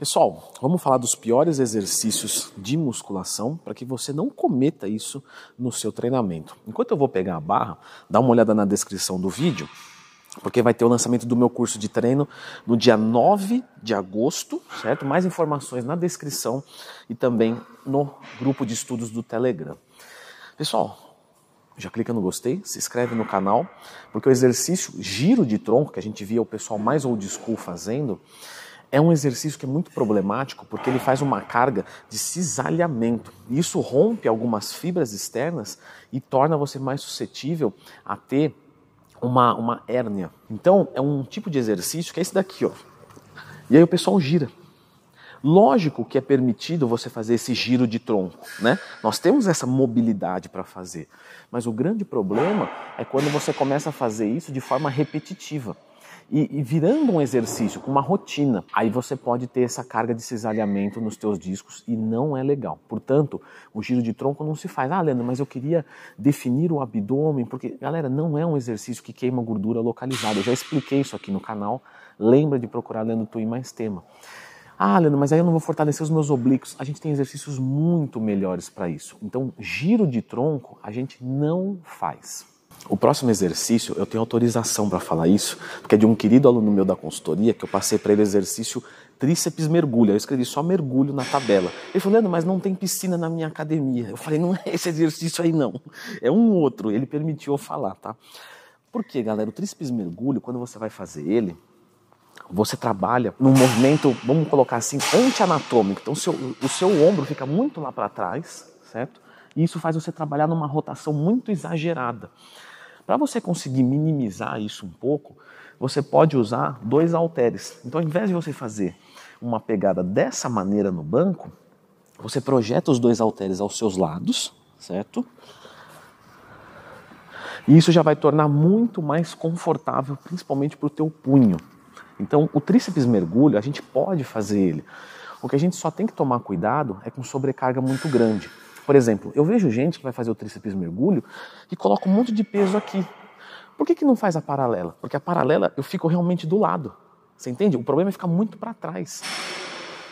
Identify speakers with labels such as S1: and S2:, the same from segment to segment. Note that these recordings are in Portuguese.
S1: Pessoal, vamos falar dos piores exercícios de musculação para que você não cometa isso no seu treinamento. Enquanto eu vou pegar a barra, dá uma olhada na descrição do vídeo, porque vai ter o lançamento do meu curso de treino no dia 9 de agosto, certo? Mais informações na descrição e também no grupo de estudos do Telegram. Pessoal, já clica no gostei, se inscreve no canal, porque o exercício giro de tronco, que a gente via o pessoal mais old school fazendo, é um exercício que é muito problemático porque ele faz uma carga de cisalhamento. E isso rompe algumas fibras externas e torna você mais suscetível a ter uma, uma hérnia. Então, é um tipo de exercício que é esse daqui, ó. E aí o pessoal gira. Lógico que é permitido você fazer esse giro de tronco, né? Nós temos essa mobilidade para fazer, mas o grande problema é quando você começa a fazer isso de forma repetitiva e, e, virando um exercício com uma rotina, aí você pode ter essa carga de cisalhamento nos teus discos e não é legal. Portanto, o giro de tronco não se faz. Ah, Leandro, mas eu queria definir o abdômen, porque, galera, não é um exercício que queima gordura localizada. Eu já expliquei isso aqui no canal. Lembra de procurar Leandro Tui mais tema. Ah, Leandro, mas aí eu não vou fortalecer os meus oblíquos. A gente tem exercícios muito melhores para isso. Então, giro de tronco a gente não faz. O próximo exercício, eu tenho autorização para falar isso, porque é de um querido aluno meu da consultoria que eu passei para ele o exercício tríceps mergulho. Eu escrevi só mergulho na tabela. Ele falou, Leandro, mas não tem piscina na minha academia. Eu falei, não é esse exercício aí não, é um outro. Ele permitiu eu falar, tá? Por quê, galera? O tríceps mergulho, quando você vai fazer ele, você trabalha num movimento, vamos colocar assim, anti-anatômico. Então, o seu, o seu ombro fica muito lá para trás, certo? E isso faz você trabalhar numa rotação muito exagerada. Para você conseguir minimizar isso um pouco, você pode usar dois halteres. Então, ao invés de você fazer uma pegada dessa maneira no banco, você projeta os dois halteres aos seus lados, certo? E isso já vai tornar muito mais confortável, principalmente para o teu punho. Então, o tríceps mergulho, a gente pode fazer ele. O que a gente só tem que tomar cuidado é com sobrecarga muito grande. Por exemplo, eu vejo gente que vai fazer o tríceps mergulho e coloca um monte de peso aqui. Por que, que não faz a paralela? Porque a paralela eu fico realmente do lado. Você entende? O problema é ficar muito para trás.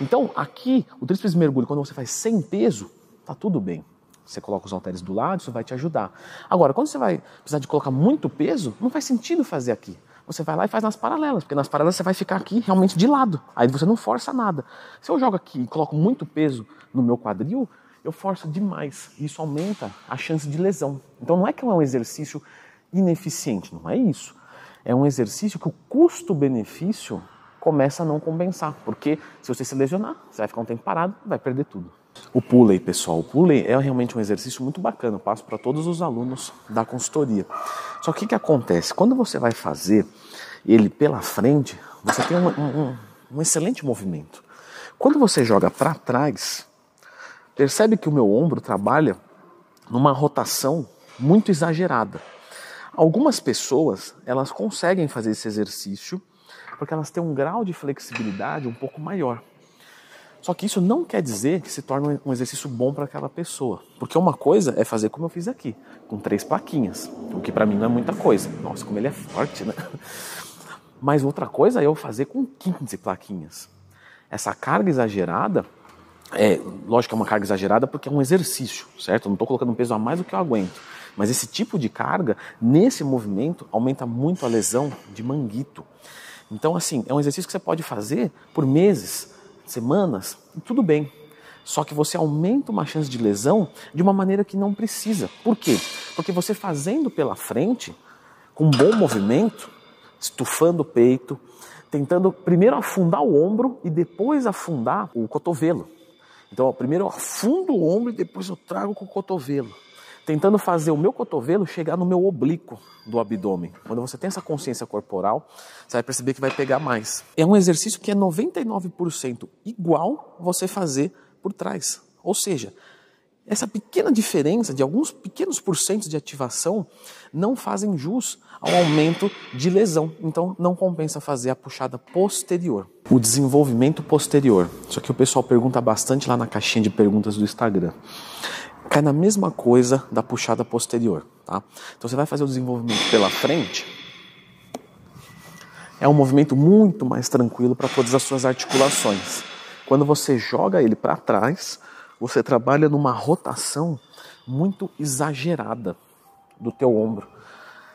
S1: Então, aqui, o tríceps mergulho, quando você faz sem peso, tá tudo bem. Você coloca os halteres do lado, isso vai te ajudar. Agora, quando você vai precisar de colocar muito peso, não faz sentido fazer aqui. Você vai lá e faz nas paralelas, porque nas paralelas você vai ficar aqui realmente de lado. Aí você não força nada. Se eu jogo aqui e coloco muito peso no meu quadril, eu forço demais. Isso aumenta a chance de lesão. Então não é que é um exercício ineficiente, não é isso. É um exercício que o custo-benefício começa a não compensar, porque se você se lesionar, você vai ficar um tempo parado, vai perder tudo. O pulley, pessoal, o pulley é realmente um exercício muito bacana, eu passo para todos os alunos da consultoria. Só que o que acontece? Quando você vai fazer ele pela frente, você tem um, um, um excelente movimento. Quando você joga para trás, Percebe que o meu ombro trabalha numa rotação muito exagerada. Algumas pessoas, elas conseguem fazer esse exercício porque elas têm um grau de flexibilidade um pouco maior. Só que isso não quer dizer que se torne um exercício bom para aquela pessoa. Porque uma coisa é fazer como eu fiz aqui, com três plaquinhas, o que para mim não é muita coisa. Nossa, como ele é forte, né? Mas outra coisa é eu fazer com 15 plaquinhas. Essa carga exagerada é, lógico que é uma carga exagerada porque é um exercício, certo? Eu não estou colocando um peso a mais do que eu aguento. Mas esse tipo de carga, nesse movimento, aumenta muito a lesão de manguito. Então, assim, é um exercício que você pode fazer por meses, semanas, e tudo bem. Só que você aumenta uma chance de lesão de uma maneira que não precisa. Por quê? Porque você fazendo pela frente, com um bom movimento, estufando o peito, tentando primeiro afundar o ombro e depois afundar o cotovelo. Então, ó, primeiro eu afundo o ombro e depois eu trago com o cotovelo. Tentando fazer o meu cotovelo chegar no meu oblíquo do abdômen. Quando você tem essa consciência corporal, você vai perceber que vai pegar mais. É um exercício que é 99% igual você fazer por trás. Ou seja, essa pequena diferença de alguns pequenos porcentos de ativação não fazem jus ao aumento de lesão. Então não compensa fazer a puxada posterior. O desenvolvimento posterior. Isso aqui o pessoal pergunta bastante lá na caixinha de perguntas do Instagram. Cai na mesma coisa da puxada posterior, tá? Então você vai fazer o desenvolvimento pela frente. É um movimento muito mais tranquilo para todas as suas articulações. Quando você joga ele para trás, você trabalha numa rotação muito exagerada do teu ombro.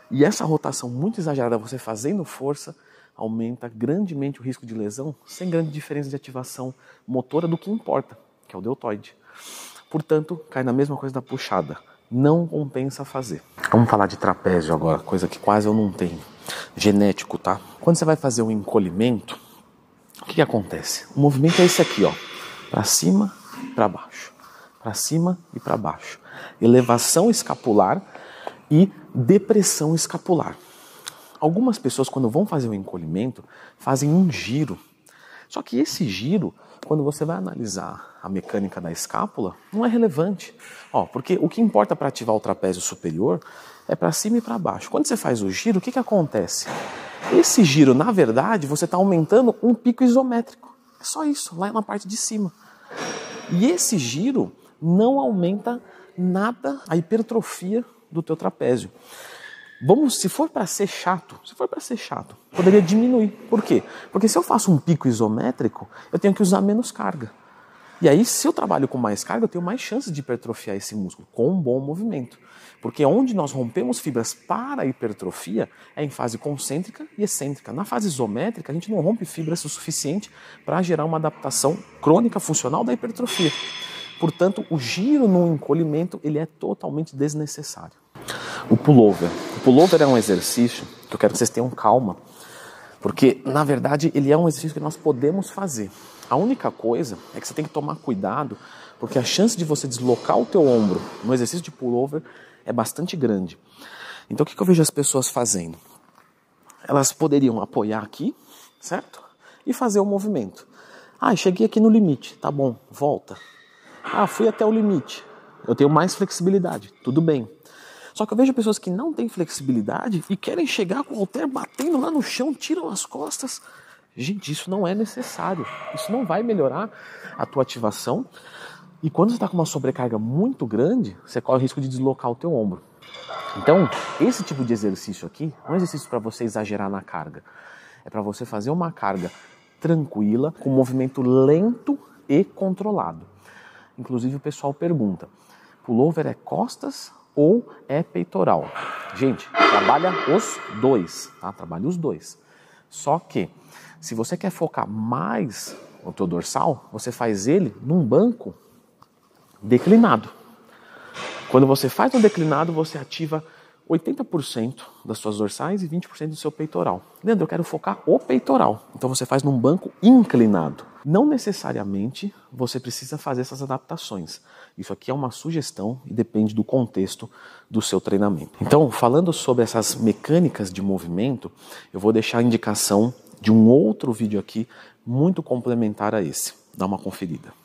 S1: E essa rotação muito exagerada, você fazendo força, aumenta grandemente o risco de lesão, sem grande diferença de ativação motora do que importa, que é o deltoide. Portanto, cai na mesma coisa da puxada. Não compensa fazer. Vamos falar de trapézio agora, coisa que quase eu não tenho. Genético, tá? Quando você vai fazer um encolhimento, o que, que acontece? O movimento é esse aqui, ó. Para cima, para baixo. Para cima e para baixo. Elevação escapular e depressão escapular. Algumas pessoas, quando vão fazer o encolhimento, fazem um giro. Só que esse giro, quando você vai analisar a mecânica da escápula, não é relevante. Ó, porque o que importa para ativar o trapézio superior é para cima e para baixo. Quando você faz o giro, o que, que acontece? Esse giro, na verdade, você está aumentando um pico isométrico. É só isso, lá na parte de cima. E esse giro não aumenta nada a hipertrofia do teu trapézio. Vamos, se for para ser chato, se for para ser chato, poderia diminuir. Por quê? Porque se eu faço um pico isométrico, eu tenho que usar menos carga. E aí, se eu trabalho com mais carga, eu tenho mais chances de hipertrofiar esse músculo com um bom movimento. Porque onde nós rompemos fibras para a hipertrofia é em fase concêntrica e excêntrica. Na fase isométrica, a gente não rompe fibras o suficiente para gerar uma adaptação crônica funcional da hipertrofia. Portanto, o giro no encolhimento ele é totalmente desnecessário. O pullover. O pullover é um exercício que eu quero que vocês tenham calma, porque na verdade ele é um exercício que nós podemos fazer. A única coisa é que você tem que tomar cuidado, porque a chance de você deslocar o teu ombro no exercício de pullover é bastante grande. Então o que eu vejo as pessoas fazendo? Elas poderiam apoiar aqui, certo? E fazer o movimento. Ah, cheguei aqui no limite, tá bom, volta. Ah, fui até o limite, eu tenho mais flexibilidade, tudo bem. Só que eu vejo pessoas que não têm flexibilidade e querem chegar com o halter batendo lá no chão, tiram as costas. Gente, isso não é necessário. Isso não vai melhorar a tua ativação. E quando você está com uma sobrecarga muito grande, você corre o risco de deslocar o teu ombro. Então, esse tipo de exercício aqui não é um exercício para você exagerar na carga. É para você fazer uma carga tranquila, com movimento lento e controlado. Inclusive o pessoal pergunta: pullover é costas ou é peitoral. Gente, trabalha os dois, tá? Trabalha os dois. Só que, se você quer focar mais o teu dorsal, você faz ele num banco declinado. Quando você faz um declinado, você ativa 80% das suas dorsais e 20% do seu peitoral. Leandro, eu quero focar o peitoral. Então você faz num banco inclinado. Não necessariamente você precisa fazer essas adaptações. Isso aqui é uma sugestão e depende do contexto do seu treinamento. Então, falando sobre essas mecânicas de movimento, eu vou deixar a indicação de um outro vídeo aqui muito complementar a esse. Dá uma conferida.